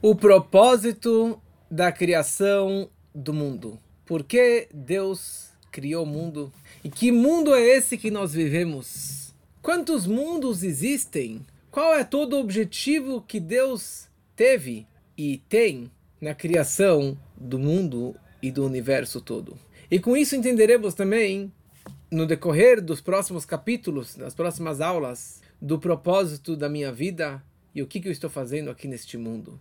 O propósito da criação do mundo. Por que Deus criou o mundo? E que mundo é esse que nós vivemos? Quantos mundos existem? Qual é todo o objetivo que Deus teve e tem na criação do mundo e do universo todo? E com isso entenderemos também, no decorrer dos próximos capítulos, das próximas aulas, do propósito da minha vida e o que, que eu estou fazendo aqui neste mundo.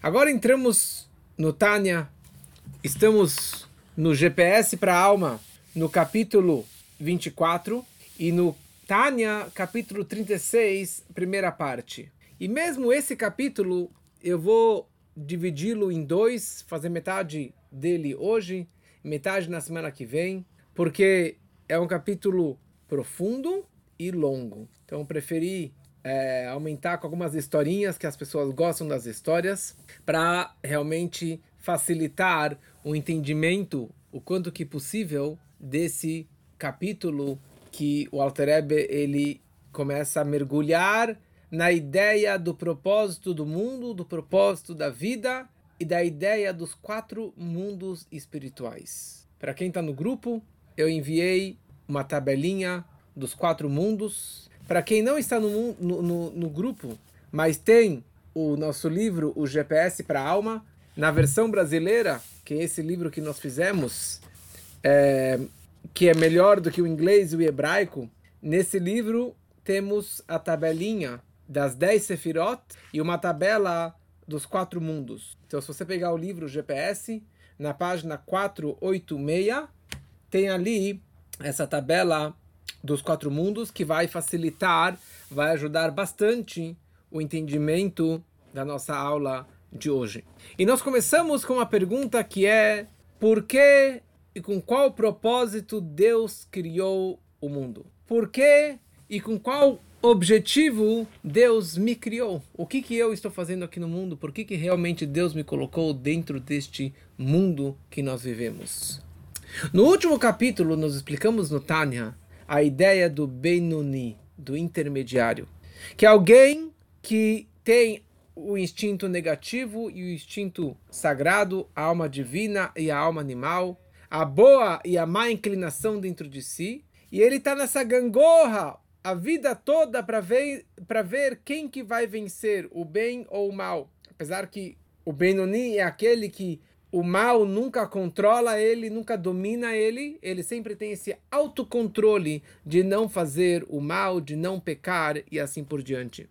Agora entramos no Tânia, estamos no GPS para a alma, no capítulo 24 e no Tânia, capítulo 36, primeira parte. E mesmo esse capítulo eu vou dividi-lo em dois, fazer metade dele hoje, metade na semana que vem, porque é um capítulo profundo e longo. Então preferi é, aumentar com algumas historinhas que as pessoas gostam das histórias para realmente facilitar o entendimento o quanto que possível desse capítulo que o Alter Ebe, ele começa a mergulhar na ideia do propósito do mundo, do propósito da vida e da ideia dos quatro mundos espirituais. Para quem está no grupo, eu enviei uma tabelinha dos quatro mundos. Para quem não está no, no, no, no grupo, mas tem o nosso livro, o GPS para a Alma, na versão brasileira, que é esse livro que nós fizemos, é, que é melhor do que o inglês e o hebraico, nesse livro temos a tabelinha das 10 sefirot e uma tabela dos quatro mundos. Então, se você pegar o livro GPS, na página 486, tem ali essa tabela dos quatro mundos que vai facilitar, vai ajudar bastante o entendimento da nossa aula de hoje. E nós começamos com uma pergunta que é: por que e com qual propósito Deus criou o mundo? Por que e com qual objetivo Deus me criou? O que, que eu estou fazendo aqui no mundo? Por que, que realmente Deus me colocou dentro deste mundo que nós vivemos? No último capítulo, nós explicamos no Tânia a ideia do Benuni, do intermediário, que é alguém que tem o instinto negativo e o instinto sagrado, a alma divina e a alma animal, a boa e a má inclinação dentro de si, e ele está nessa gangorra a vida toda para ver, ver quem que vai vencer, o bem ou o mal. Apesar que o Benoni é aquele que o mal nunca controla ele, nunca domina ele, ele sempre tem esse autocontrole de não fazer o mal, de não pecar e assim por diante.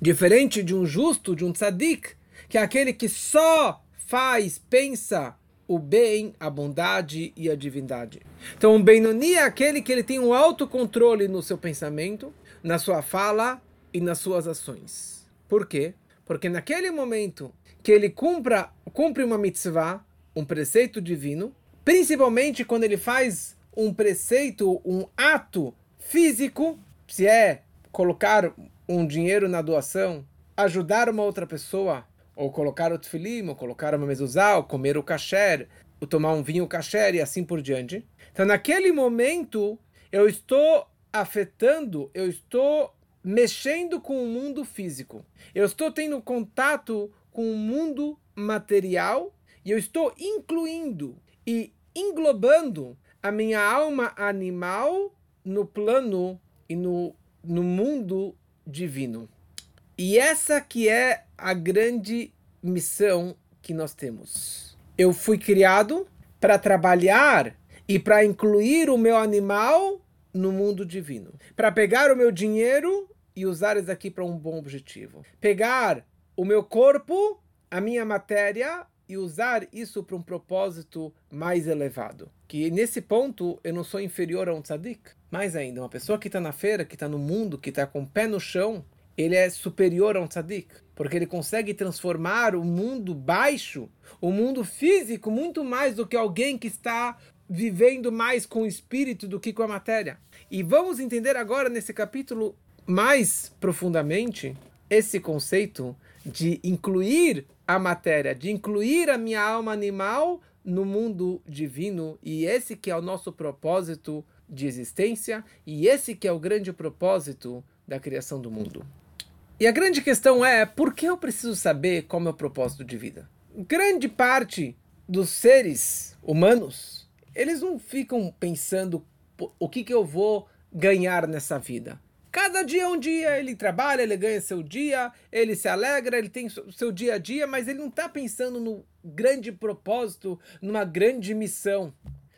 Diferente de um justo, de um tzadik, que é aquele que só faz, pensa o bem, a bondade e a divindade. Então, o Benoni é aquele que ele tem um autocontrole no seu pensamento, na sua fala e nas suas ações. Por quê? Porque naquele momento que ele cumpra, cumpre uma mitzvah, um preceito divino, principalmente quando ele faz um preceito, um ato físico, se é colocar um dinheiro na doação, ajudar uma outra pessoa, ou colocar o tefilim, ou colocar uma mezuzá, ou comer o kasher, ou tomar um vinho kasher e assim por diante. Então, naquele momento, eu estou afetando, eu estou mexendo com o mundo físico. Eu estou tendo contato com o mundo material e eu estou incluindo e englobando a minha alma animal no plano e no, no mundo divino. E essa que é a grande missão que nós temos. Eu fui criado para trabalhar e para incluir o meu animal no mundo divino. Para pegar o meu dinheiro e usar isso aqui para um bom objetivo. Pegar o meu corpo, a minha matéria e usar isso para um propósito mais elevado. Que nesse ponto eu não sou inferior a um tzadik. Mais ainda, uma pessoa que está na feira, que está no mundo, que está com o pé no chão, ele é superior a um tzadik. Porque ele consegue transformar o mundo baixo, o mundo físico, muito mais do que alguém que está vivendo mais com o espírito do que com a matéria. E vamos entender agora nesse capítulo mais profundamente esse conceito de incluir a matéria, de incluir a minha alma animal no mundo divino, e esse que é o nosso propósito de existência, e esse que é o grande propósito da criação do mundo. E a grande questão é, por que eu preciso saber qual é o meu propósito de vida? Grande parte dos seres humanos, eles não ficam pensando o que, que eu vou ganhar nessa vida. Cada dia é um dia, ele trabalha, ele ganha seu dia, ele se alegra, ele tem seu dia a dia, mas ele não está pensando no grande propósito, numa grande missão.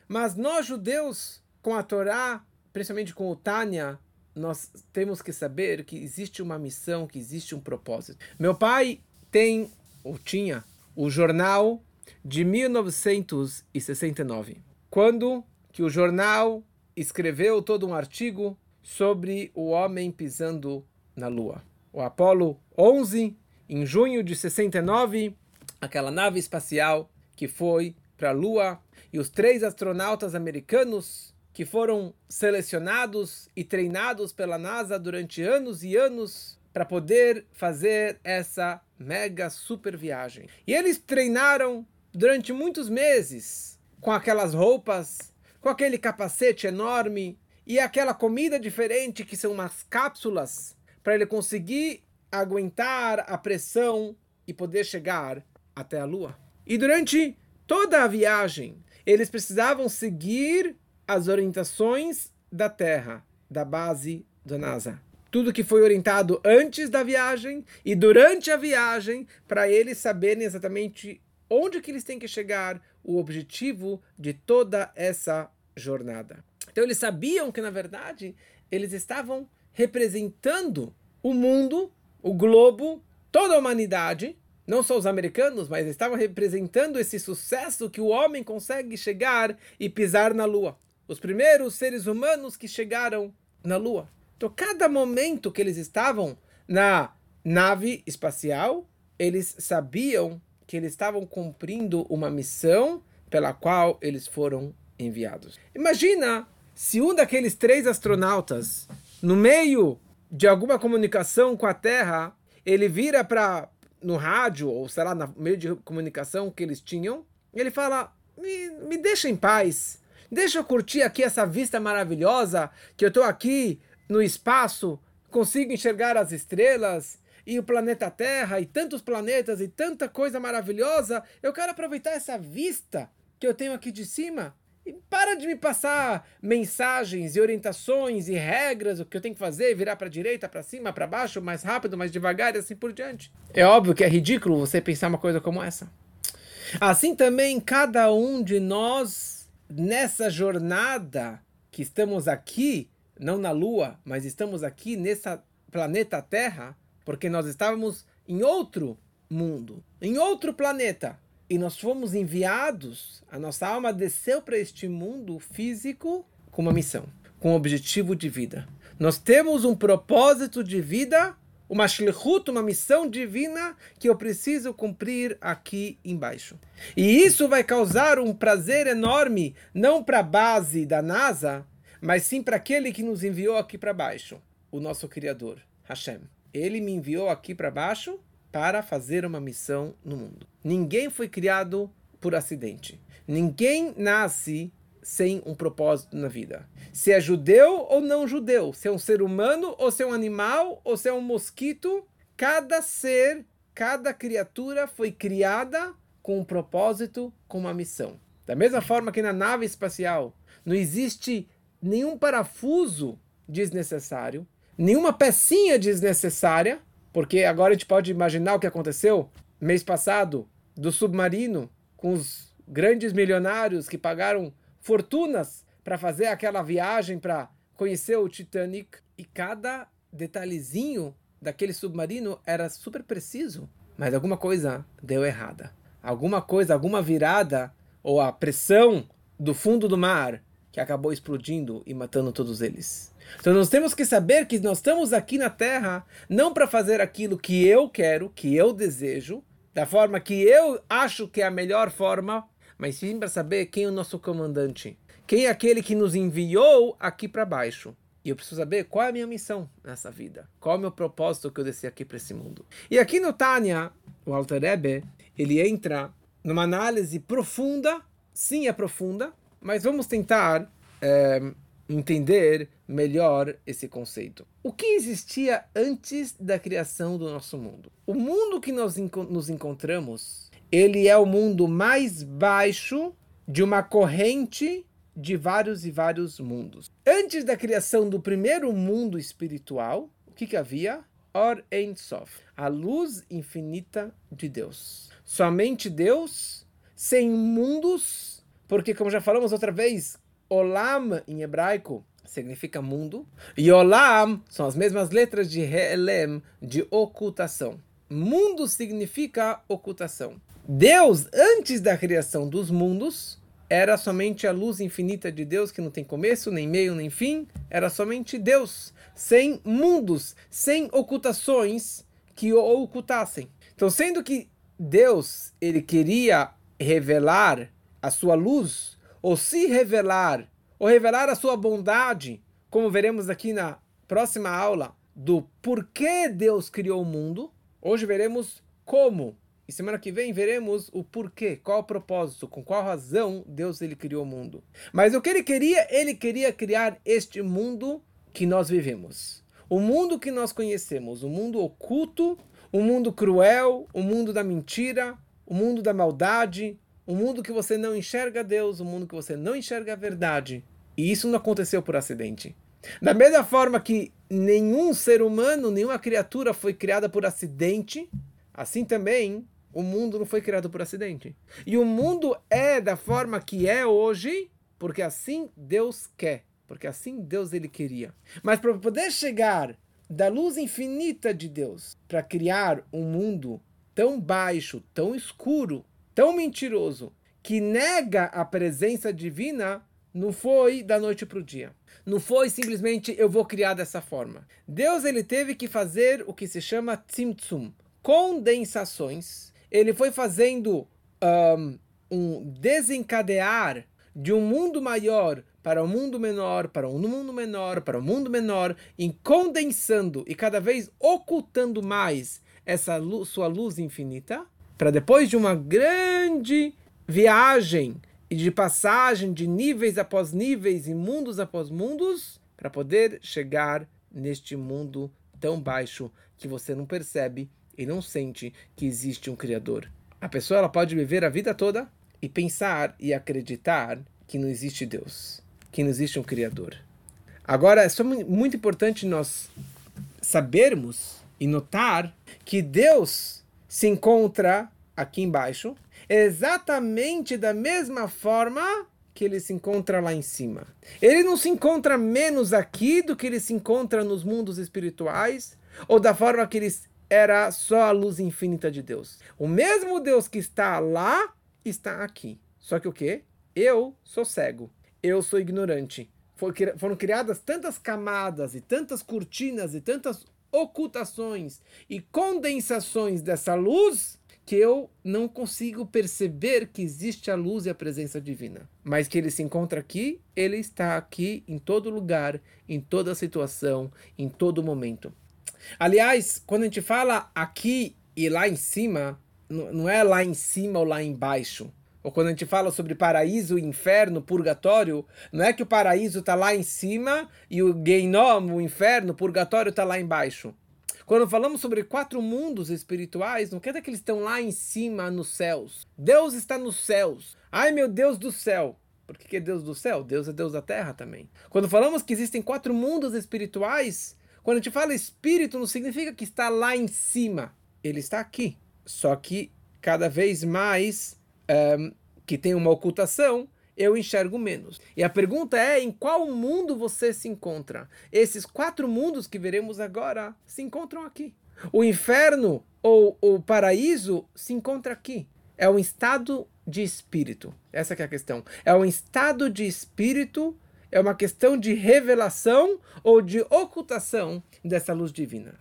Mas nós judeus, com a Torá, principalmente com o Tânia, nós temos que saber que existe uma missão, que existe um propósito. Meu pai tem, ou tinha, o jornal de 1969, quando que o jornal escreveu todo um artigo sobre o homem pisando na Lua. O Apollo 11, em junho de 69, aquela nave espacial que foi para a Lua e os três astronautas americanos que foram selecionados e treinados pela NASA durante anos e anos para poder fazer essa mega super viagem. E eles treinaram durante muitos meses com aquelas roupas, com aquele capacete enorme e aquela comida diferente que são umas cápsulas para ele conseguir aguentar a pressão e poder chegar até a Lua. E durante toda a viagem, eles precisavam seguir as orientações da Terra, da base da NASA. Tudo que foi orientado antes da viagem e durante a viagem, para eles saberem exatamente onde que eles têm que chegar, o objetivo de toda essa jornada. Então eles sabiam que, na verdade, eles estavam representando o mundo, o globo, toda a humanidade, não só os americanos, mas estavam representando esse sucesso que o homem consegue chegar e pisar na lua os primeiros seres humanos que chegaram na Lua. Então, cada momento que eles estavam na nave espacial, eles sabiam que eles estavam cumprindo uma missão pela qual eles foram enviados. Imagina se um daqueles três astronautas, no meio de alguma comunicação com a Terra, ele vira para no rádio ou sei lá, no meio de comunicação que eles tinham, ele fala: me, me deixa em paz. Deixa eu curtir aqui essa vista maravilhosa, que eu estou aqui no espaço, consigo enxergar as estrelas e o planeta Terra e tantos planetas e tanta coisa maravilhosa. Eu quero aproveitar essa vista que eu tenho aqui de cima. Para de me passar mensagens e orientações e regras, o que eu tenho que fazer, virar para direita, para cima, para baixo, mais rápido, mais devagar e assim por diante. É óbvio que é ridículo você pensar uma coisa como essa. Assim também cada um de nós nessa jornada que estamos aqui, não na Lua, mas estamos aqui nessa planeta Terra, porque nós estávamos em outro mundo, em outro planeta. E nós fomos enviados, a nossa alma desceu para este mundo físico com uma missão, com um objetivo de vida. Nós temos um propósito de vida uma shlichut, uma missão divina que eu preciso cumprir aqui embaixo. E isso vai causar um prazer enorme, não para a base da NASA, mas sim para aquele que nos enviou aqui para baixo, o nosso Criador, Hashem. Ele me enviou aqui para baixo para fazer uma missão no mundo. Ninguém foi criado por acidente. Ninguém nasce sem um propósito na vida. Se é judeu ou não judeu, se é um ser humano ou se é um animal ou se é um mosquito, cada ser, cada criatura foi criada com um propósito, com uma missão. Da mesma forma que na nave espacial não existe nenhum parafuso desnecessário, nenhuma pecinha desnecessária, porque agora a gente pode imaginar o que aconteceu mês passado do submarino com os grandes milionários que pagaram fortunas para fazer aquela viagem para conhecer o Titanic e cada detalhezinho daquele submarino era super preciso, mas alguma coisa deu errada. Alguma coisa, alguma virada ou a pressão do fundo do mar que acabou explodindo e matando todos eles. Então nós temos que saber que nós estamos aqui na Terra não para fazer aquilo que eu quero, que eu desejo, da forma que eu acho que é a melhor forma, mas sim para saber quem é o nosso comandante, quem é aquele que nos enviou aqui para baixo. E eu preciso saber qual é a minha missão nessa vida, qual é o meu propósito que eu desci aqui para esse mundo. E aqui no Tânia, o Alter Rebbe, ele entra numa análise profunda, sim é profunda, mas vamos tentar é, entender melhor esse conceito. O que existia antes da criação do nosso mundo? O mundo que nós nos encontramos, ele é o mundo mais baixo de uma corrente de vários e vários mundos. Antes da criação do primeiro mundo espiritual, o que, que havia? Or Ein Sof, a luz infinita de Deus. Somente Deus, sem mundos, porque como já falamos outra vez, Olam em hebraico significa mundo e Olam são as mesmas letras de Helem, de ocultação. Mundo significa ocultação. Deus, antes da criação dos mundos, era somente a luz infinita de Deus que não tem começo, nem meio, nem fim. Era somente Deus, sem mundos, sem ocultações que o ocultassem. Então, sendo que Deus ele queria revelar a sua luz, ou se revelar, ou revelar a sua bondade, como veremos aqui na próxima aula do porquê Deus criou o mundo. Hoje veremos como e semana que vem veremos o porquê, qual o propósito, com qual razão Deus ele criou o mundo. Mas o que ele queria? Ele queria criar este mundo que nós vivemos. O mundo que nós conhecemos, o mundo oculto, o mundo cruel, o mundo da mentira, o mundo da maldade, o mundo que você não enxerga Deus, o mundo que você não enxerga a verdade. E isso não aconteceu por acidente. Da mesma forma que nenhum ser humano, nenhuma criatura foi criada por acidente, assim também o mundo não foi criado por acidente. E o mundo é da forma que é hoje, porque assim Deus quer, porque assim Deus ele queria. Mas para poder chegar da luz infinita de Deus para criar um mundo tão baixo, tão escuro, tão mentiroso, que nega a presença divina, não foi da noite para o dia. Não foi simplesmente eu vou criar dessa forma. Deus ele teve que fazer o que se chama tzimtzum, condensações ele foi fazendo um, um desencadear de um mundo maior para um mundo menor, para um mundo menor, para um mundo menor, em condensando e cada vez ocultando mais essa luz, sua luz infinita, para depois de uma grande viagem e de passagem de níveis após níveis e mundos após mundos, para poder chegar neste mundo tão baixo que você não percebe e não sente que existe um Criador. A pessoa ela pode viver a vida toda e pensar e acreditar que não existe Deus, que não existe um Criador. Agora, é muito importante nós sabermos e notar que Deus se encontra aqui embaixo exatamente da mesma forma que ele se encontra lá em cima. Ele não se encontra menos aqui do que ele se encontra nos mundos espirituais, ou da forma que ele era só a luz infinita de Deus. O mesmo Deus que está lá está aqui. Só que o quê? Eu sou cego. Eu sou ignorante. Foram criadas tantas camadas e tantas cortinas e tantas ocultações e condensações dessa luz que eu não consigo perceber que existe a luz e a presença divina. Mas que ele se encontra aqui, ele está aqui em todo lugar, em toda situação, em todo momento. Aliás, quando a gente fala aqui e lá em cima, não é lá em cima ou lá embaixo. Ou quando a gente fala sobre paraíso, inferno, purgatório, não é que o paraíso está lá em cima e o Geinom, o inferno, o purgatório está lá embaixo. Quando falamos sobre quatro mundos espirituais, não quer dizer que eles estão lá em cima nos céus. Deus está nos céus. Ai meu Deus do céu. Por que é Deus do céu? Deus é Deus da terra também. Quando falamos que existem quatro mundos espirituais, quando a gente fala espírito, não significa que está lá em cima. Ele está aqui. Só que cada vez mais um, que tem uma ocultação, eu enxergo menos. E a pergunta é: em qual mundo você se encontra? Esses quatro mundos que veremos agora se encontram aqui. O inferno ou o paraíso se encontra aqui. É um estado de espírito. Essa é a questão. É um estado de espírito é uma questão de revelação ou de ocultação dessa luz divina.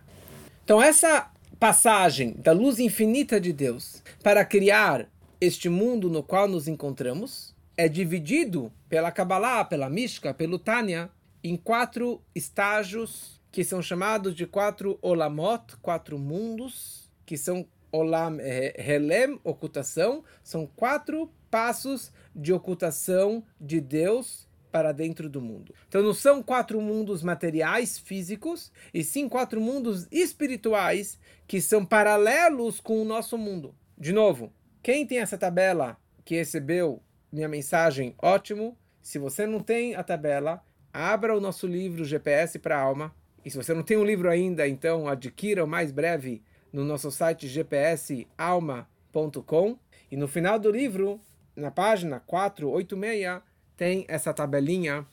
Então, essa passagem da luz infinita de Deus para criar este mundo no qual nos encontramos é dividido pela Kabbalah, pela Mishka, pelo Tânia, em quatro estágios que são chamados de quatro olamot, quatro mundos, que são olam, helem, ocultação, são quatro passos de ocultação de Deus para dentro do mundo. Então não são quatro mundos materiais, físicos, e sim quatro mundos espirituais que são paralelos com o nosso mundo. De novo, quem tem essa tabela que recebeu minha mensagem, ótimo. Se você não tem a tabela, abra o nosso livro GPS para a Alma. E se você não tem o um livro ainda, então adquira o mais breve no nosso site gpsalma.com. E no final do livro, na página 486, tem essa tabelinha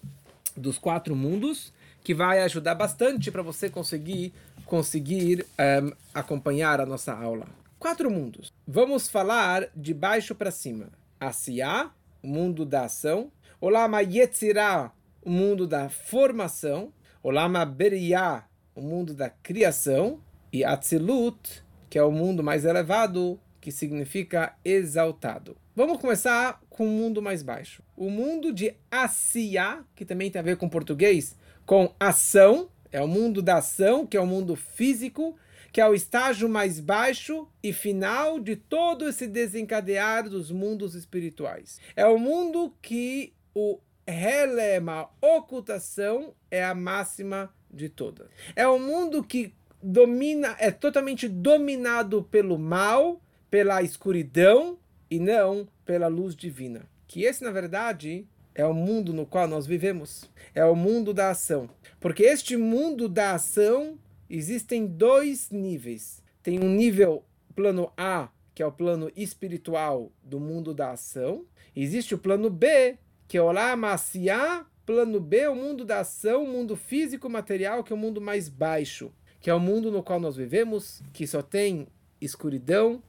dos quatro mundos que vai ajudar bastante para você conseguir conseguir um, acompanhar a nossa aula. Quatro mundos. Vamos falar de baixo para cima. Asiá, o mundo da ação. Olama Yetzirah, o mundo da formação. Olama Beriah, o mundo da criação. E Atzilut, que é o mundo mais elevado, que significa exaltado. Vamos começar com o mundo mais baixo. O mundo de Asiá, que também tem a ver com português, com ação, é o mundo da ação, que é o mundo físico, que é o estágio mais baixo e final de todo esse desencadear dos mundos espirituais. É o mundo que o relema, ocultação, é a máxima de todas. É o mundo que domina, é totalmente dominado pelo mal, pela escuridão e não pela luz divina. Que esse, na verdade, é o mundo no qual nós vivemos. É o mundo da ação. Porque este mundo da ação existem dois níveis. Tem um nível plano A, que é o plano espiritual do mundo da ação. Existe o plano B, que é o Lamaciá, plano B, o mundo da ação, o mundo físico material, que é o mundo mais baixo, que é o mundo no qual nós vivemos, que só tem escuridão,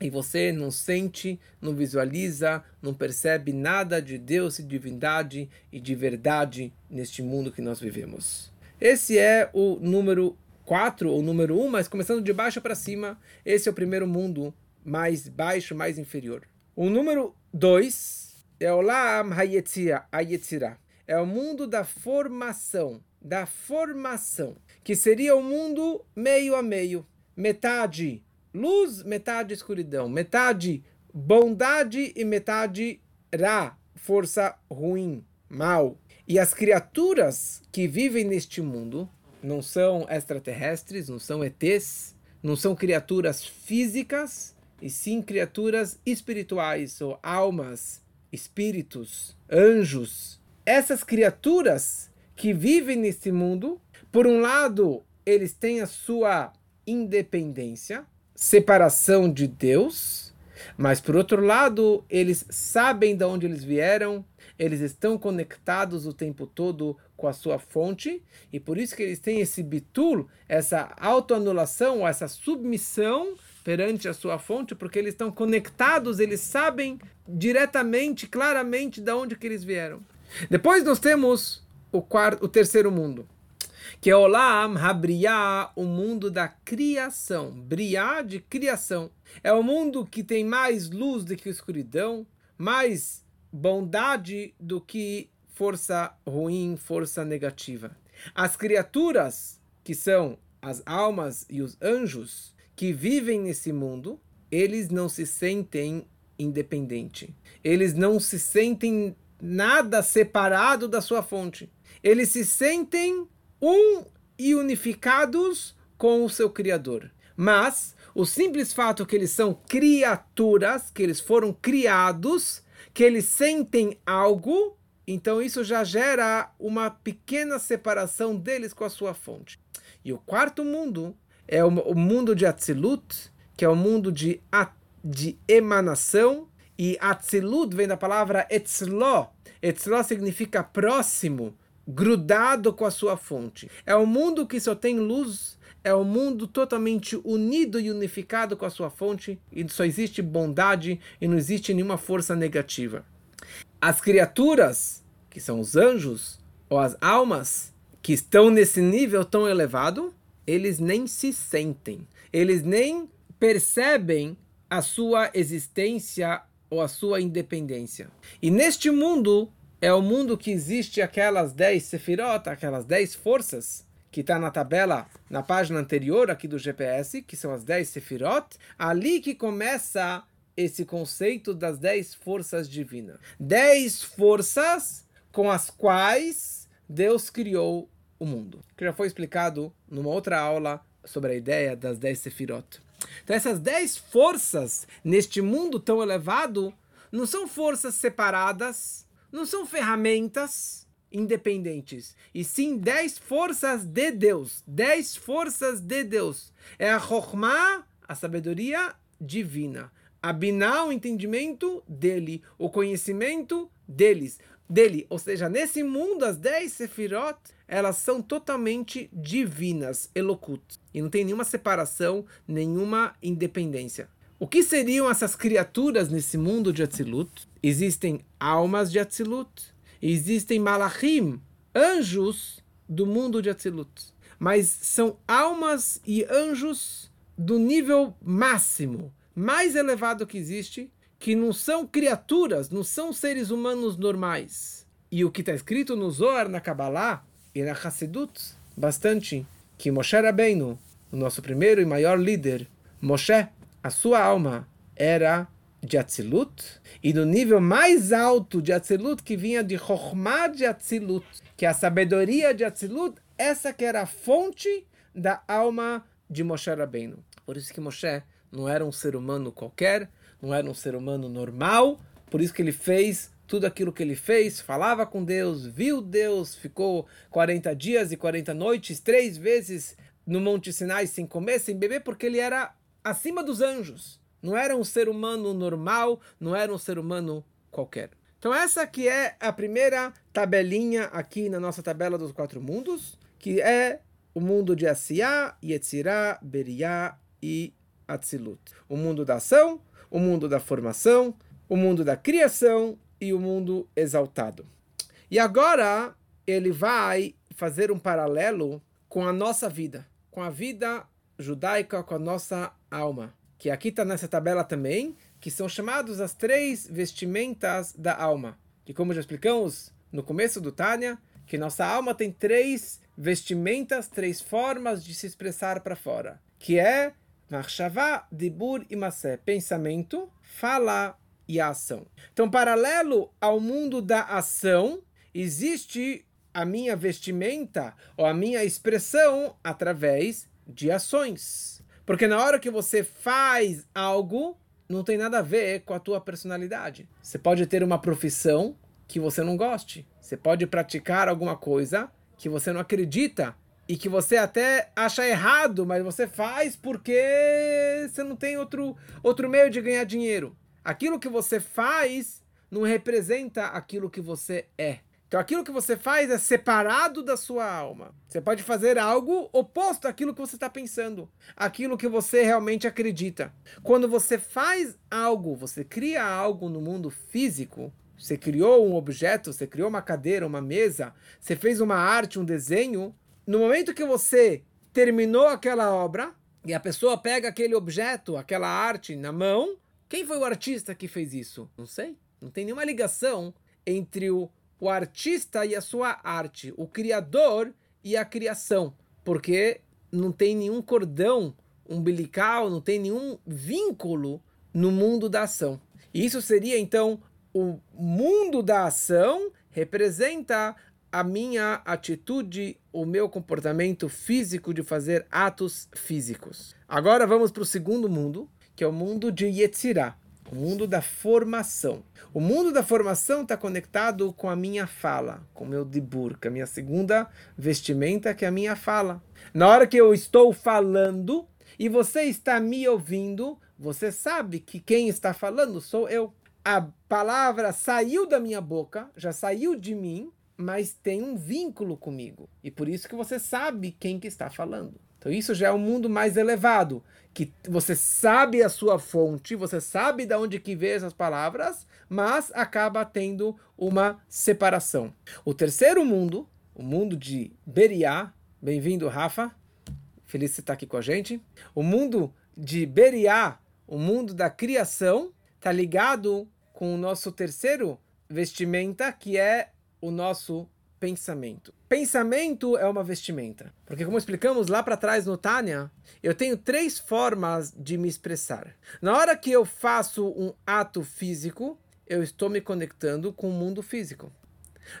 e você não sente, não visualiza, não percebe nada de Deus e divindade e de verdade neste mundo que nós vivemos. Esse é o número 4, ou número 1, mas começando de baixo para cima, esse é o primeiro mundo mais baixo, mais inferior. O número 2 é o Laam Hayetzira, é o mundo da formação, da formação, que seria o mundo meio a meio, metade luz, metade escuridão, metade bondade e metade ra, força ruim, mal. E as criaturas que vivem neste mundo não são extraterrestres, não são ETs, não são criaturas físicas, e sim criaturas espirituais, ou almas, espíritos, anjos. Essas criaturas que vivem nesse mundo, por um lado, eles têm a sua independência, separação de Deus, mas por outro lado, eles sabem de onde eles vieram, eles estão conectados o tempo todo com a sua fonte, e por isso que eles têm esse bitul, essa autoanulação, essa submissão perante a sua fonte, porque eles estão conectados, eles sabem diretamente, claramente de onde que eles vieram. Depois nós temos o quarto, o terceiro mundo, que é Olam Habriá, o mundo da criação. Briá de criação. É o mundo que tem mais luz do que escuridão, mais bondade do que força ruim, força negativa. As criaturas, que são as almas e os anjos que vivem nesse mundo, eles não se sentem independente. Eles não se sentem nada separado da sua fonte. Eles se sentem um e unificados com o seu Criador. Mas o simples fato que eles são criaturas, que eles foram criados, que eles sentem algo, então isso já gera uma pequena separação deles com a sua fonte. E o quarto mundo é o, o mundo de Atzilut, que é o mundo de, de emanação, e Atzilut vem da palavra Etzlo. Etzlo significa próximo, grudado com a sua fonte. É um mundo que só tem luz, é um mundo totalmente unido e unificado com a sua fonte, e só existe bondade e não existe nenhuma força negativa. As criaturas, que são os anjos, ou as almas, que estão nesse nível tão elevado, eles nem se sentem, eles nem percebem a sua existência ou a sua independência. E neste mundo, é o mundo que existe aquelas 10 sefirot, aquelas 10 forças, que está na tabela, na página anterior aqui do GPS, que são as 10 sefirot, ali que começa esse conceito das 10 forças divinas. 10 forças com as quais Deus criou o mundo. Que já foi explicado numa outra aula sobre a ideia das dez sefirot. Então essas dez forças neste mundo tão elevado não são forças separadas, não são ferramentas independentes, e sim dez forças de Deus. Dez forças de Deus. É a Chokhmah, a sabedoria divina. A Binah, o entendimento dele, o conhecimento deles, dele. Ou seja, nesse mundo, as dez sefirot, elas são totalmente divinas, elokut. E não tem nenhuma separação, nenhuma independência. O que seriam essas criaturas nesse mundo de Atzilut? Existem almas de Atzilut, existem malachim, anjos do mundo de Atzilut. Mas são almas e anjos do nível máximo, mais elevado que existe, que não são criaturas, não são seres humanos normais. E o que está escrito no Zohar, na Kabbalah e na Hassidut, bastante, que Moshe Rabbeinu, o nosso primeiro e maior líder, Moshe, a sua alma era de Atzilut, e no nível mais alto de Atzilut, que vinha de Chokhmah de Atzilut, que é a sabedoria de Atzilut, essa que era a fonte da alma de Moshe Rabbeinu. Por isso que Moshe não era um ser humano qualquer, não era um ser humano normal, por isso que ele fez tudo aquilo que ele fez, falava com Deus, viu Deus, ficou 40 dias e 40 noites, três vezes no Monte Sinai sem comer, sem beber, porque ele era acima dos anjos. Não era um ser humano normal, não era um ser humano qualquer. Então essa aqui é a primeira tabelinha aqui na nossa tabela dos quatro mundos, que é o mundo de Asiá, Yetzirah, Beriá e Atzilut. O mundo da ação, o mundo da formação, o mundo da criação e o mundo exaltado. E agora ele vai fazer um paralelo com a nossa vida, com a vida judaica, com a nossa alma que aqui está nessa tabela também, que são chamados as três vestimentas da alma. E como já explicamos no começo do Tânia, que nossa alma tem três vestimentas, três formas de se expressar para fora, que é Marshavá, Dibur e Masé, pensamento, fala e ação. Então, paralelo ao mundo da ação, existe a minha vestimenta ou a minha expressão através de ações. Porque na hora que você faz algo, não tem nada a ver com a tua personalidade. Você pode ter uma profissão que você não goste. Você pode praticar alguma coisa que você não acredita e que você até acha errado, mas você faz porque você não tem outro, outro meio de ganhar dinheiro. Aquilo que você faz não representa aquilo que você é. Então aquilo que você faz é separado da sua alma. Você pode fazer algo oposto àquilo que você está pensando, aquilo que você realmente acredita. Quando você faz algo, você cria algo no mundo físico, você criou um objeto, você criou uma cadeira, uma mesa, você fez uma arte, um desenho. No momento que você terminou aquela obra e a pessoa pega aquele objeto, aquela arte na mão, quem foi o artista que fez isso? Não sei. Não tem nenhuma ligação entre o o artista e a sua arte, o criador e a criação, porque não tem nenhum cordão umbilical, não tem nenhum vínculo no mundo da ação. Isso seria então o mundo da ação representa a minha atitude, o meu comportamento físico de fazer atos físicos. Agora vamos para o segundo mundo, que é o mundo de Yetzirah o mundo da formação. O mundo da formação está conectado com a minha fala, com o meu dibur, com a minha segunda vestimenta, que é a minha fala. Na hora que eu estou falando e você está me ouvindo, você sabe que quem está falando sou eu. A palavra saiu da minha boca, já saiu de mim, mas tem um vínculo comigo. E por isso que você sabe quem que está falando. Então isso já é um mundo mais elevado, que você sabe a sua fonte, você sabe de onde que vem essas palavras, mas acaba tendo uma separação. O terceiro mundo, o mundo de Beriá, bem-vindo Rafa, feliz de estar aqui com a gente. O mundo de Beriá, o mundo da criação, está ligado com o nosso terceiro vestimenta, que é o nosso pensamento. Pensamento é uma vestimenta. Porque, como explicamos lá para trás no Tânia, eu tenho três formas de me expressar. Na hora que eu faço um ato físico, eu estou me conectando com o mundo físico.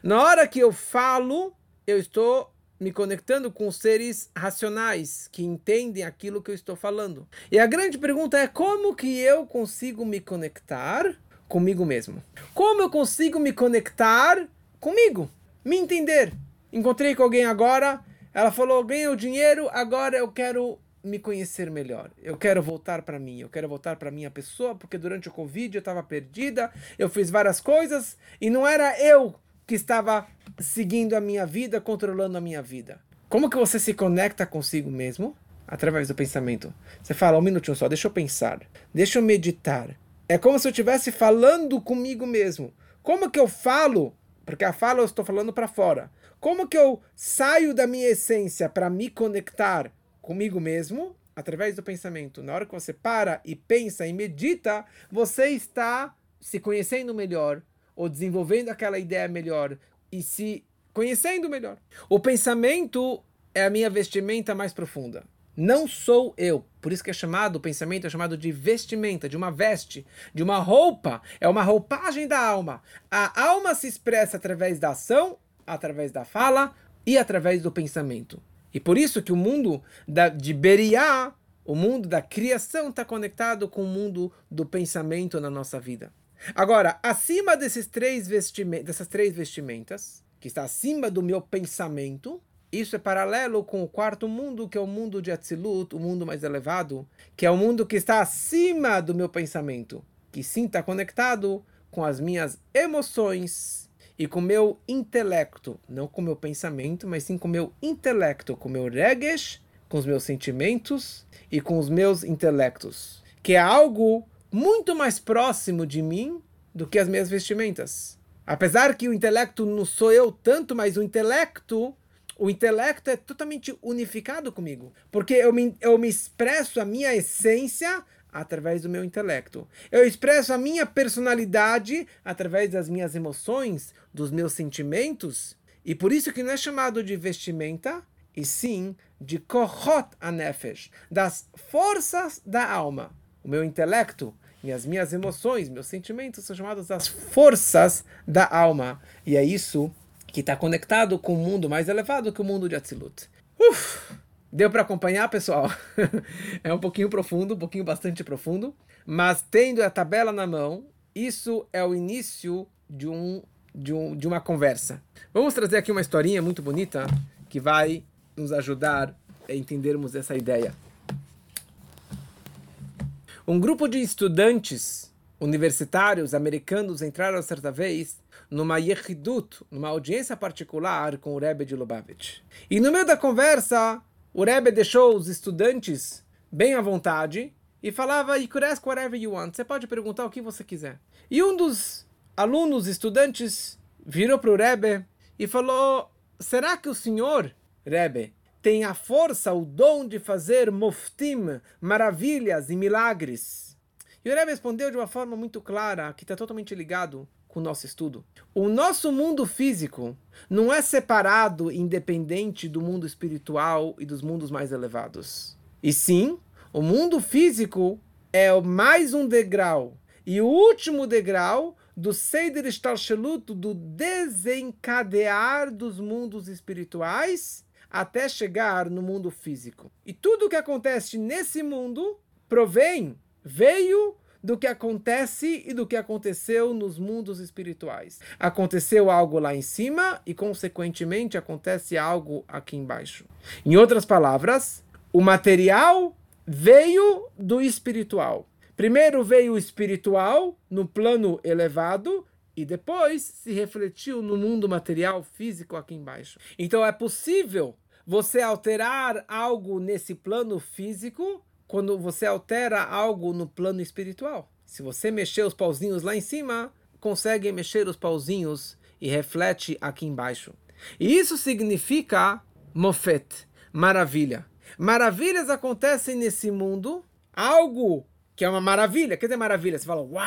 Na hora que eu falo, eu estou me conectando com seres racionais que entendem aquilo que eu estou falando. E a grande pergunta é como que eu consigo me conectar comigo mesmo? Como eu consigo me conectar comigo? Me entender. Encontrei com alguém agora, ela falou: ganhei o dinheiro, agora eu quero me conhecer melhor. Eu quero voltar para mim, eu quero voltar para minha pessoa, porque durante o Covid eu estava perdida, eu fiz várias coisas e não era eu que estava seguindo a minha vida, controlando a minha vida. Como que você se conecta consigo mesmo? Através do pensamento. Você fala, um minutinho só, deixa eu pensar, deixa eu meditar. É como se eu estivesse falando comigo mesmo. Como que eu falo? Porque a fala eu estou falando para fora. Como que eu saio da minha essência para me conectar comigo mesmo? Através do pensamento. Na hora que você para e pensa e medita, você está se conhecendo melhor, ou desenvolvendo aquela ideia melhor e se conhecendo melhor. O pensamento é a minha vestimenta mais profunda. Não sou eu. Por isso que é chamado, o pensamento é chamado de vestimenta, de uma veste, de uma roupa. É uma roupagem da alma. A alma se expressa através da ação, através da fala e através do pensamento. E por isso que o mundo da, de Beriá, o mundo da criação, está conectado com o mundo do pensamento na nossa vida. Agora, acima desses três dessas três vestimentas, que está acima do meu pensamento, isso é paralelo com o quarto mundo, que é o mundo de Atzilut, o mundo mais elevado, que é o mundo que está acima do meu pensamento, que sim está conectado com as minhas emoções e com o meu intelecto, não com o meu pensamento, mas sim com o meu intelecto, com o meu regesh, com os meus sentimentos e com os meus intelectos, que é algo muito mais próximo de mim do que as minhas vestimentas. Apesar que o intelecto não sou eu tanto, mas o intelecto, o intelecto é totalmente unificado comigo, porque eu me, eu me expresso a minha essência através do meu intelecto. Eu expresso a minha personalidade através das minhas emoções, dos meus sentimentos, e por isso que não é chamado de vestimenta, e sim de kohot anefesh, das forças da alma o meu intelecto e as minhas emoções, meus sentimentos são chamados as forças da alma. E é isso que está conectado com o mundo mais elevado que o mundo de Atzilut. Uf, deu para acompanhar, pessoal? é um pouquinho profundo, um pouquinho bastante profundo, mas tendo a tabela na mão, isso é o início de, um, de, um, de uma conversa. Vamos trazer aqui uma historinha muito bonita que vai nos ajudar a entendermos essa ideia. Um grupo de estudantes universitários americanos entraram certa vez numa yechidut, numa audiência particular com o Rebbe de Lubavitch. E no meio da conversa, o Rebbe deixou os estudantes bem à vontade e falava, you could ask whatever you want. Você pode perguntar o que você quiser. E um dos alunos, estudantes, virou para o Rebbe e falou, será que o senhor, Rebbe, tem a força, o dom de fazer moftim, maravilhas e milagres. E o Rebbe respondeu de uma forma muito clara, que está totalmente ligado com o nosso estudo. O nosso mundo físico não é separado independente do mundo espiritual e dos mundos mais elevados. E sim, o mundo físico é mais um degrau. E o último degrau do Seider Shtalshelut, do desencadear dos mundos espirituais até chegar no mundo físico. E tudo o que acontece nesse mundo provém, veio do que acontece e do que aconteceu nos mundos espirituais. Aconteceu algo lá em cima e, consequentemente, acontece algo aqui embaixo. Em outras palavras, o material veio do espiritual. Primeiro veio o espiritual no plano elevado e depois se refletiu no mundo material físico aqui embaixo. Então é possível você alterar algo nesse plano físico quando você altera algo no plano espiritual. Se você mexer os pauzinhos lá em cima, consegue mexer os pauzinhos e reflete aqui embaixo. E isso significa mofet, maravilha. Maravilhas acontecem nesse mundo, algo que é uma maravilha. Quer dizer maravilha? Você fala, wow,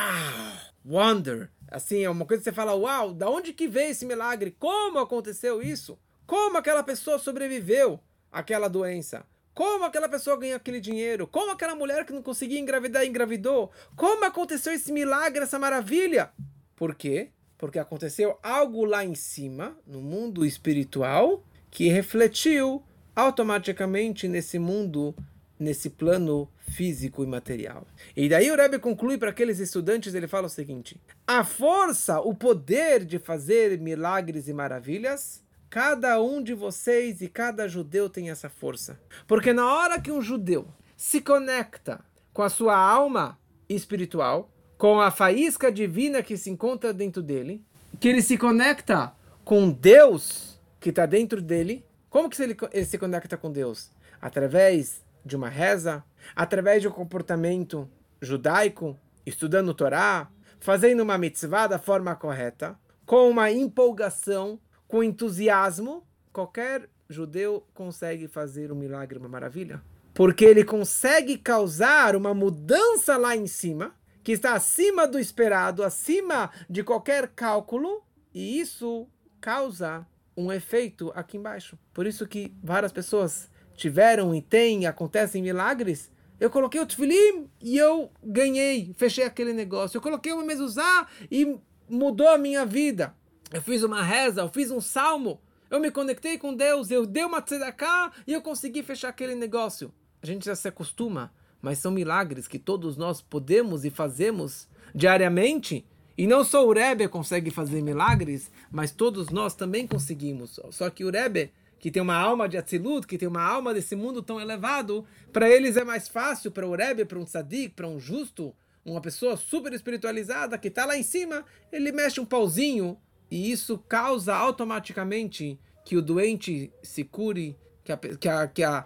wonder, Assim, é uma coisa que você fala, uau, da onde que veio esse milagre? Como aconteceu isso? Como aquela pessoa sobreviveu àquela doença? Como aquela pessoa ganhou aquele dinheiro? Como aquela mulher que não conseguia engravidar engravidou? Como aconteceu esse milagre, essa maravilha? Por quê? porque aconteceu algo lá em cima, no mundo espiritual, que refletiu automaticamente nesse mundo, nesse plano físico e material. E daí o Rebbe conclui para aqueles estudantes, ele fala o seguinte: a força, o poder de fazer milagres e maravilhas, cada um de vocês e cada judeu tem essa força. Porque na hora que um judeu se conecta com a sua alma espiritual, com a faísca divina que se encontra dentro dele, que ele se conecta com Deus que está dentro dele. Como que ele, ele se conecta com Deus? Através de uma reza, através de um comportamento judaico, estudando Torá, fazendo uma mitzvah da forma correta, com uma empolgação, com entusiasmo, qualquer judeu consegue fazer um milagre, uma maravilha. Porque ele consegue causar uma mudança lá em cima, que está acima do esperado, acima de qualquer cálculo, e isso causa um efeito aqui embaixo. Por isso que várias pessoas tiveram e têm, acontecem milagres. Eu coloquei o tefilim e eu ganhei, fechei aquele negócio. Eu coloquei o mezuzá e mudou a minha vida. Eu fiz uma reza, eu fiz um salmo, eu me conectei com Deus, eu dei uma tzedakah e eu consegui fechar aquele negócio. A gente já se acostuma, mas são milagres que todos nós podemos e fazemos diariamente. E não só o Rebbe consegue fazer milagres, mas todos nós também conseguimos. Só que o Rebbe que tem uma alma de Atzilut, que tem uma alma desse mundo tão elevado, para eles é mais fácil, para o Rebbe, para um tzadik, para um justo, uma pessoa super espiritualizada que está lá em cima, ele mexe um pauzinho e isso causa automaticamente que o doente se cure, que a, que a, que a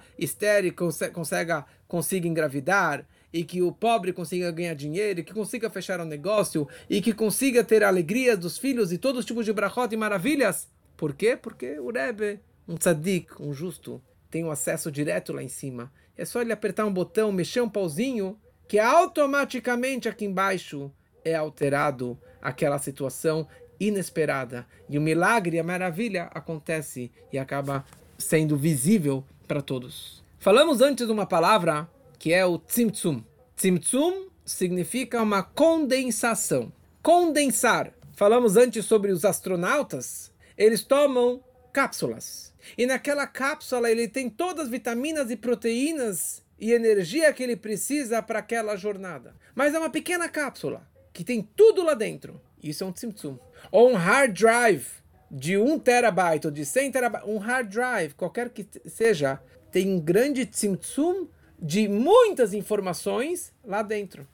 consiga, consiga, consiga engravidar, e que o pobre consiga ganhar dinheiro, e que consiga fechar um negócio, e que consiga ter a alegria dos filhos e todos os tipos de brachot e maravilhas. Por quê? Porque o Rebbe um tzadik, um justo, tem um acesso direto lá em cima. É só ele apertar um botão, mexer um pauzinho, que automaticamente aqui embaixo é alterado aquela situação inesperada. E o milagre, a maravilha acontece e acaba sendo visível para todos. Falamos antes de uma palavra que é o tzimtzum. Tzimtzum significa uma condensação. Condensar. Falamos antes sobre os astronautas. Eles tomam cápsulas. E naquela cápsula ele tem todas as vitaminas e proteínas e energia que ele precisa para aquela jornada. Mas é uma pequena cápsula que tem tudo lá dentro. Isso é um tzimtzum. Ou um hard drive de 1 terabyte ou de 100 terabytes, um hard drive, qualquer que seja, tem um grande tzimtzum de muitas informações lá dentro.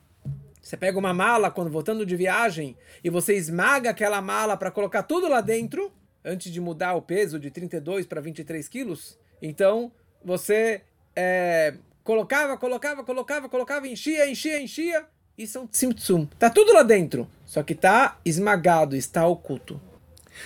Você pega uma mala quando voltando de viagem e você esmaga aquela mala para colocar tudo lá dentro, antes de mudar o peso de 32 para 23 quilos. Então, você é, colocava, colocava, colocava, colocava, enchia, enchia, enchia. Isso é um tzimtzum. Tá tudo lá dentro, só que tá esmagado, está oculto.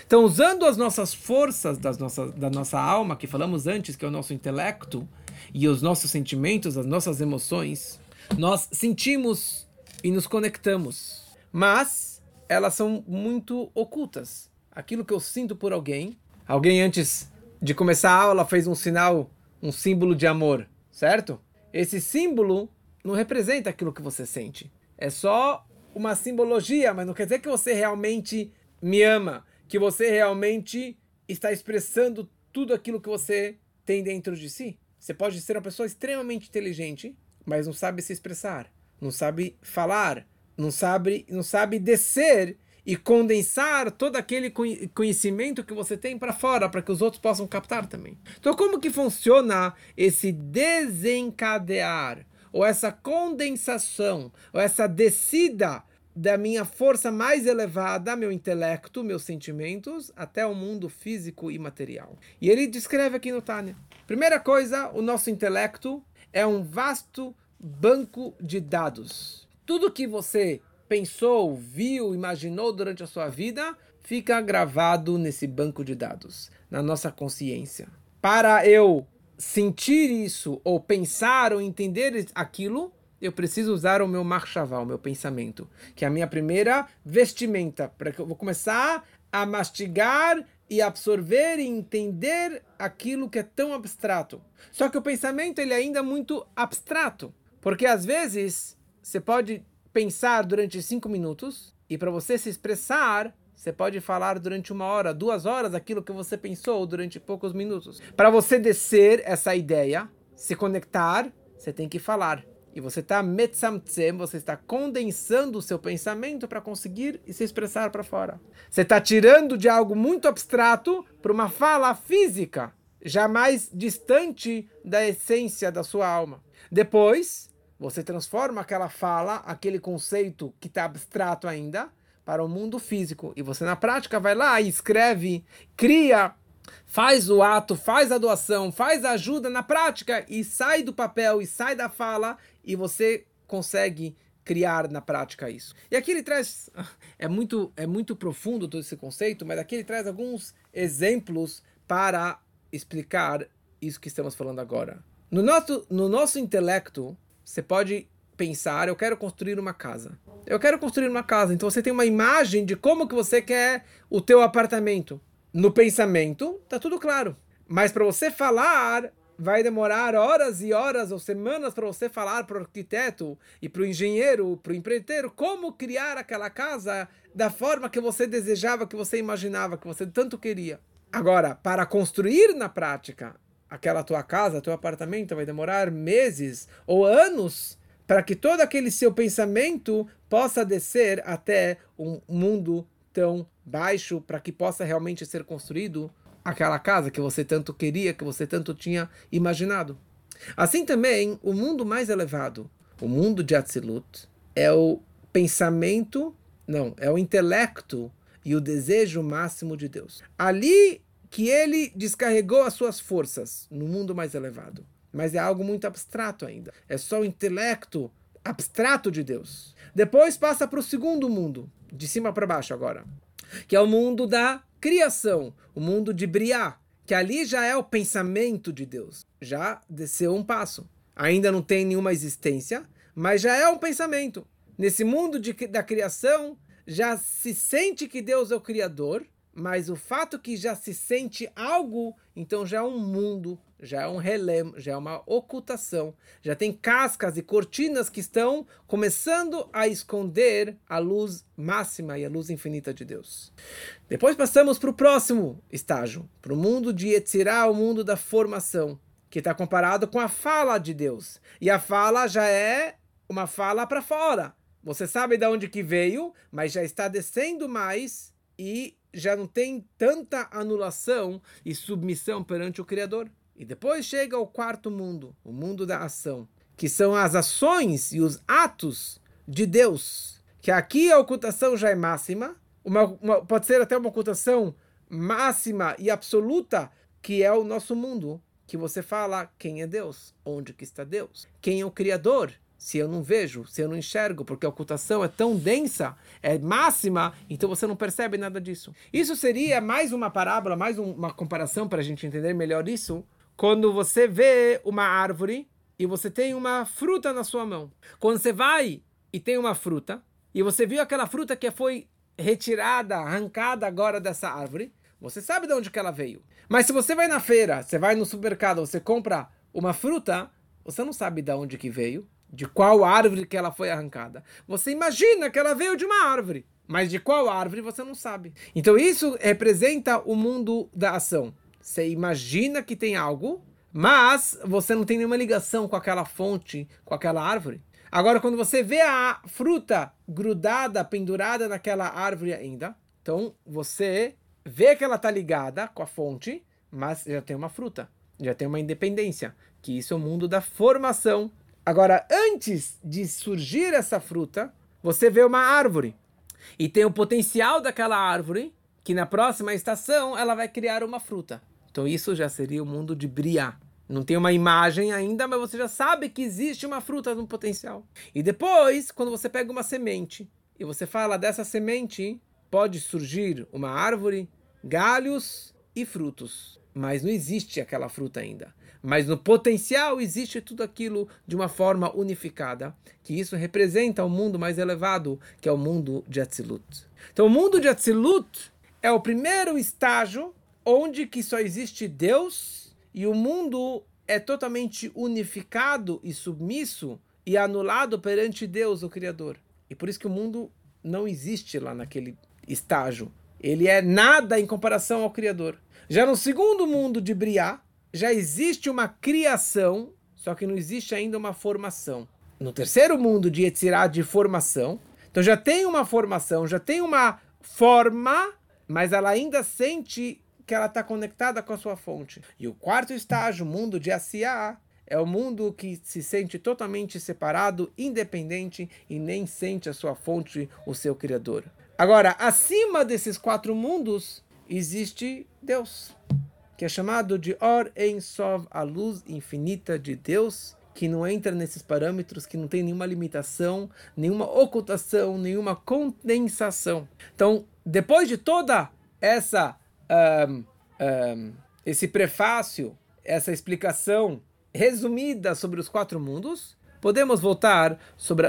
Então, usando as nossas forças das nossas, da nossa alma, que falamos antes, que é o nosso intelecto, e os nossos sentimentos, as nossas emoções, nós sentimos e nos conectamos. Mas elas são muito ocultas aquilo que eu sinto por alguém. Alguém antes de começar a aula fez um sinal, um símbolo de amor, certo? Esse símbolo não representa aquilo que você sente. É só uma simbologia, mas não quer dizer que você realmente me ama, que você realmente está expressando tudo aquilo que você tem dentro de si. Você pode ser uma pessoa extremamente inteligente, mas não sabe se expressar, não sabe falar, não sabe, não sabe descer e condensar todo aquele conhecimento que você tem para fora, para que os outros possam captar também. Então, como que funciona esse desencadear, ou essa condensação, ou essa descida da minha força mais elevada, meu intelecto, meus sentimentos, até o mundo físico e material? E ele descreve aqui no Tânia. Primeira coisa, o nosso intelecto é um vasto banco de dados. Tudo que você pensou, viu, imaginou durante a sua vida, fica gravado nesse banco de dados, na nossa consciência. Para eu sentir isso, ou pensar, ou entender aquilo, eu preciso usar o meu marchaval, o meu pensamento, que é a minha primeira vestimenta, para que eu vou começar a mastigar e absorver e entender aquilo que é tão abstrato. Só que o pensamento ele é ainda muito abstrato, porque às vezes você pode pensar durante cinco minutos e para você se expressar, você pode falar durante uma hora, duas horas aquilo que você pensou durante poucos minutos. Para você descer essa ideia, se conectar, você tem que falar. E você está metzamtzem, você está condensando o seu pensamento para conseguir se expressar para fora. Você está tirando de algo muito abstrato para uma fala física, jamais distante da essência da sua alma. Depois, você transforma aquela fala, aquele conceito que está abstrato ainda, para o mundo físico. E você, na prática, vai lá e escreve, cria faz o ato, faz a doação, faz a ajuda na prática e sai do papel e sai da fala e você consegue criar na prática isso. E aqui ele traz é muito é muito profundo todo esse conceito, mas aqui ele traz alguns exemplos para explicar isso que estamos falando agora. No nosso no nosso intelecto, você pode pensar, eu quero construir uma casa. Eu quero construir uma casa. Então você tem uma imagem de como que você quer o teu apartamento no pensamento, tá tudo claro. Mas para você falar, vai demorar horas e horas ou semanas para você falar para o arquiteto e para o engenheiro, para o empreiteiro, como criar aquela casa da forma que você desejava, que você imaginava, que você tanto queria. Agora, para construir na prática aquela tua casa, teu apartamento, vai demorar meses ou anos para que todo aquele seu pensamento possa descer até um mundo tão baixo para que possa realmente ser construído aquela casa que você tanto queria, que você tanto tinha imaginado. Assim também, o mundo mais elevado, o mundo de Atzilut, é o pensamento, não, é o intelecto e o desejo máximo de Deus. Ali que ele descarregou as suas forças no mundo mais elevado. Mas é algo muito abstrato ainda. É só o intelecto abstrato de Deus. Depois passa para o segundo mundo, de cima para baixo agora, que é o mundo da criação, o mundo de Briá, que ali já é o pensamento de Deus. Já desceu um passo. Ainda não tem nenhuma existência, mas já é um pensamento. Nesse mundo de, da criação, já se sente que Deus é o Criador, mas o fato que já se sente algo, então já é um mundo, já é um relém, já é uma ocultação, já tem cascas e cortinas que estão começando a esconder a luz máxima e a luz infinita de Deus. Depois passamos para o próximo estágio, para o mundo de Etzirá, o mundo da formação, que está comparado com a fala de Deus. E a fala já é uma fala para fora. Você sabe de onde que veio, mas já está descendo mais e já não tem tanta anulação e submissão perante o Criador. E depois chega o quarto mundo, o mundo da ação, que são as ações e os atos de Deus. Que aqui a ocultação já é máxima, uma, uma, pode ser até uma ocultação máxima e absoluta, que é o nosso mundo, que você fala quem é Deus, onde que está Deus, quem é o Criador, se eu não vejo, se eu não enxergo, porque a ocultação é tão densa, é máxima, então você não percebe nada disso. Isso seria mais uma parábola, mais um, uma comparação para a gente entender melhor isso, quando você vê uma árvore e você tem uma fruta na sua mão. Quando você vai e tem uma fruta, e você viu aquela fruta que foi retirada, arrancada agora dessa árvore, você sabe de onde que ela veio. Mas se você vai na feira, você vai no supermercado, você compra uma fruta, você não sabe de onde que veio, de qual árvore que ela foi arrancada. Você imagina que ela veio de uma árvore, mas de qual árvore você não sabe. Então isso representa o mundo da ação. Você imagina que tem algo, mas você não tem nenhuma ligação com aquela fonte, com aquela árvore. Agora, quando você vê a fruta grudada, pendurada naquela árvore ainda, então você vê que ela está ligada com a fonte, mas já tem uma fruta, já tem uma independência, que isso é o mundo da formação Agora, antes de surgir essa fruta, você vê uma árvore. E tem o potencial daquela árvore que na próxima estação ela vai criar uma fruta. Então isso já seria o mundo de Briá. Não tem uma imagem ainda, mas você já sabe que existe uma fruta no potencial. E depois, quando você pega uma semente e você fala dessa semente, pode surgir uma árvore, galhos e frutos. Mas não existe aquela fruta ainda mas no potencial existe tudo aquilo de uma forma unificada, que isso representa o um mundo mais elevado, que é o mundo de Atzilut. Então o mundo de Atzilut é o primeiro estágio onde que só existe Deus e o mundo é totalmente unificado e submisso e anulado perante Deus, o Criador. E por isso que o mundo não existe lá naquele estágio ele é nada em comparação ao Criador. Já no segundo mundo de Briá, já existe uma criação, só que não existe ainda uma formação. No terceiro mundo de Yetzirah, de formação, então já tem uma formação, já tem uma forma, mas ela ainda sente que ela está conectada com a sua fonte. E o quarto estágio, o mundo de Asiá, é o mundo que se sente totalmente separado, independente e nem sente a sua fonte, o seu Criador. Agora, acima desses quatro mundos, existe Deus, que é chamado de Or Ein Sov, a luz infinita de Deus, que não entra nesses parâmetros, que não tem nenhuma limitação, nenhuma ocultação, nenhuma condensação. Então, depois de toda essa um, um, esse prefácio, essa explicação resumida sobre os quatro mundos, podemos voltar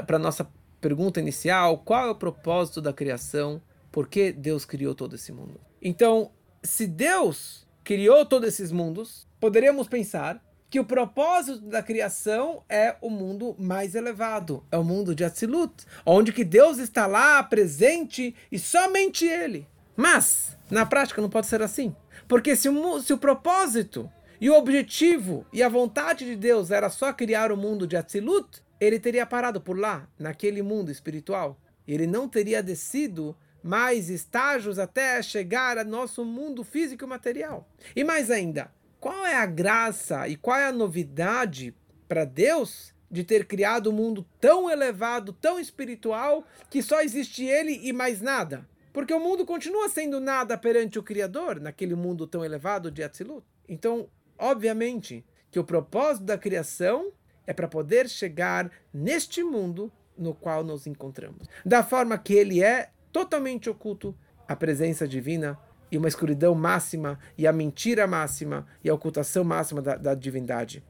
para a nossa pergunta inicial: qual é o propósito da criação? Por que Deus criou todo esse mundo? Então, se Deus criou todos esses mundos, poderíamos pensar que o propósito da criação é o mundo mais elevado, é o mundo de Atzilut, onde que Deus está lá presente e somente Ele. Mas, na prática, não pode ser assim. Porque se o, se o propósito e o objetivo e a vontade de Deus era só criar o mundo de Atzilut, ele teria parado por lá, naquele mundo espiritual. Ele não teria descido mais estágios até chegar ao nosso mundo físico e material. E mais ainda, qual é a graça e qual é a novidade para Deus de ter criado um mundo tão elevado, tão espiritual, que só existe ele e mais nada? Porque o mundo continua sendo nada perante o Criador, naquele mundo tão elevado de Atzilut. Então, obviamente, que o propósito da criação é para poder chegar neste mundo no qual nos encontramos. Da forma que ele é totalmente oculto, a presença divina e uma escuridão máxima e a mentira máxima e a ocultação máxima da, da divindade.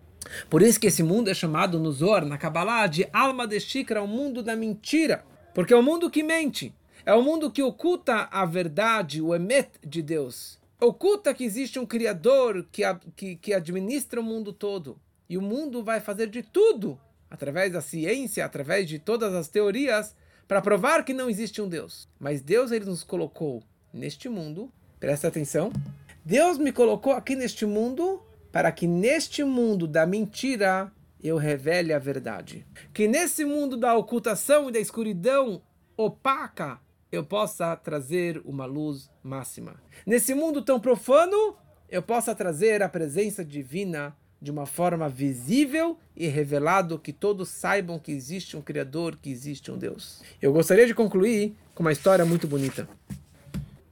Por isso que esse mundo é chamado no Zohar, na Kabbalah, de alma de Shikra, o mundo da mentira. Porque é o mundo que mente. É o mundo que oculta a verdade, o emet de Deus. Oculta que existe um Criador que, que, que administra o mundo todo. E o mundo vai fazer de tudo, através da ciência, através de todas as teorias, para provar que não existe um Deus. Mas Deus ele nos colocou neste mundo, presta atenção. Deus me colocou aqui neste mundo para que neste mundo da mentira eu revele a verdade. Que nesse mundo da ocultação e da escuridão opaca eu possa trazer uma luz máxima. Nesse mundo tão profano, eu possa trazer a presença divina de uma forma visível e revelado que todos saibam que existe um Criador, que existe um Deus. Eu gostaria de concluir com uma história muito bonita.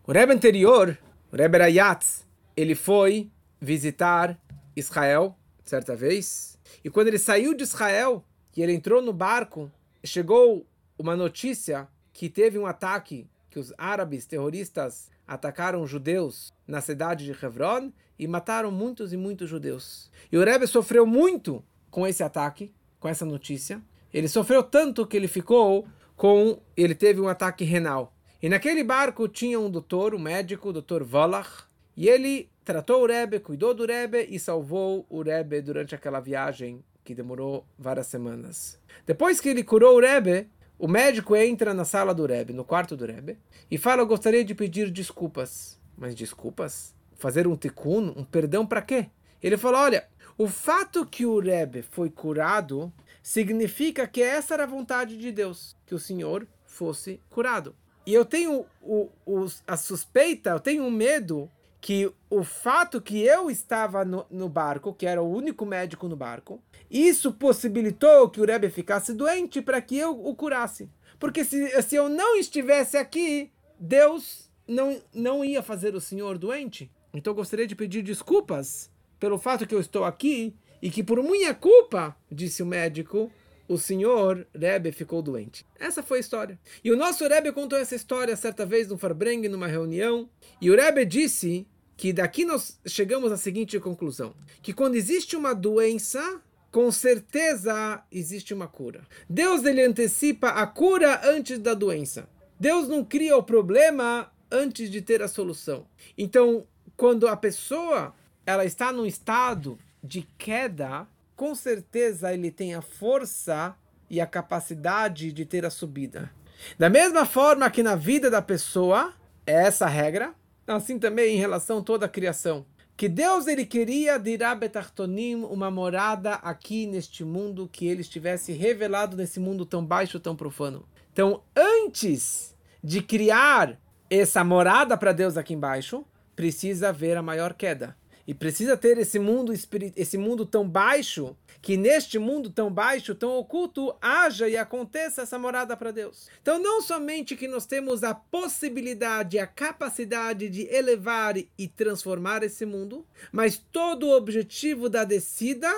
O Rebbe anterior, o Rebbe Rayatz, ele foi visitar Israel certa vez, e quando ele saiu de Israel, e ele entrou no barco, chegou uma notícia que teve um ataque, que os árabes terroristas atacaram judeus na cidade de Hebron e mataram muitos e muitos judeus. E o Rebbe sofreu muito com esse ataque, com essa notícia. Ele sofreu tanto que ele ficou com. Ele teve um ataque renal. E naquele barco tinha um doutor, um médico, o doutor Volach, e ele tratou o Rebbe, cuidou do Rebbe e salvou o Rebbe durante aquela viagem que demorou várias semanas. Depois que ele curou o Rebbe, o médico entra na sala do Rebbe, no quarto do Rebbe, e fala: Eu gostaria de pedir desculpas. Mas desculpas? Fazer um tikkun? Um perdão para quê? Ele falou: Olha, o fato que o Rebbe foi curado significa que essa era a vontade de Deus, que o Senhor fosse curado. E eu tenho o, o, a suspeita, eu tenho um medo que o fato que eu estava no, no, barco, que era o único médico no barco, isso possibilitou que o Rebbe ficasse doente para que eu o curasse. Porque se, se eu não estivesse aqui, Deus não, não ia fazer o senhor doente. Então eu gostaria de pedir desculpas pelo fato que eu estou aqui e que por minha culpa, disse o médico, o senhor Rebbe ficou doente. Essa foi a história. E o nosso Rebbe contou essa história certa vez no Farbreng, numa reunião. E o Rebbe disse que daqui nós chegamos à seguinte conclusão: que quando existe uma doença, com certeza existe uma cura. Deus ele antecipa a cura antes da doença. Deus não cria o problema antes de ter a solução. Então, quando a pessoa ela está num estado de queda, com certeza ele tem a força e a capacidade de ter a subida. Da mesma forma que na vida da pessoa, é essa regra, assim também em relação a toda a criação. Que Deus ele queria dirá betartonim uma morada aqui neste mundo que ele estivesse revelado nesse mundo tão baixo, tão profano. Então, antes de criar essa morada para Deus aqui embaixo, precisa haver a maior queda. E precisa ter esse mundo esse mundo tão baixo, que neste mundo tão baixo, tão oculto, haja e aconteça essa morada para Deus. Então, não somente que nós temos a possibilidade, a capacidade de elevar e transformar esse mundo, mas todo o objetivo da descida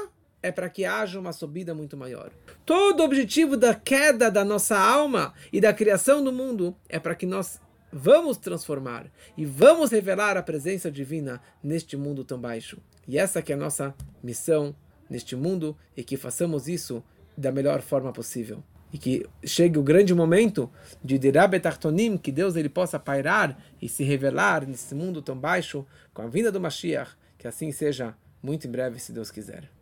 é para que haja uma subida muito maior. Todo o objetivo da queda da nossa alma e da criação do mundo é para que nós vamos transformar e vamos revelar a presença divina neste mundo tão baixo. E essa que é a nossa missão neste mundo e que façamos isso da melhor forma possível. E que chegue o grande momento de Dirabetartonim, que Deus ele possa pairar e se revelar nesse mundo tão baixo com a vinda do Mashiach, que assim seja muito em breve, se Deus quiser.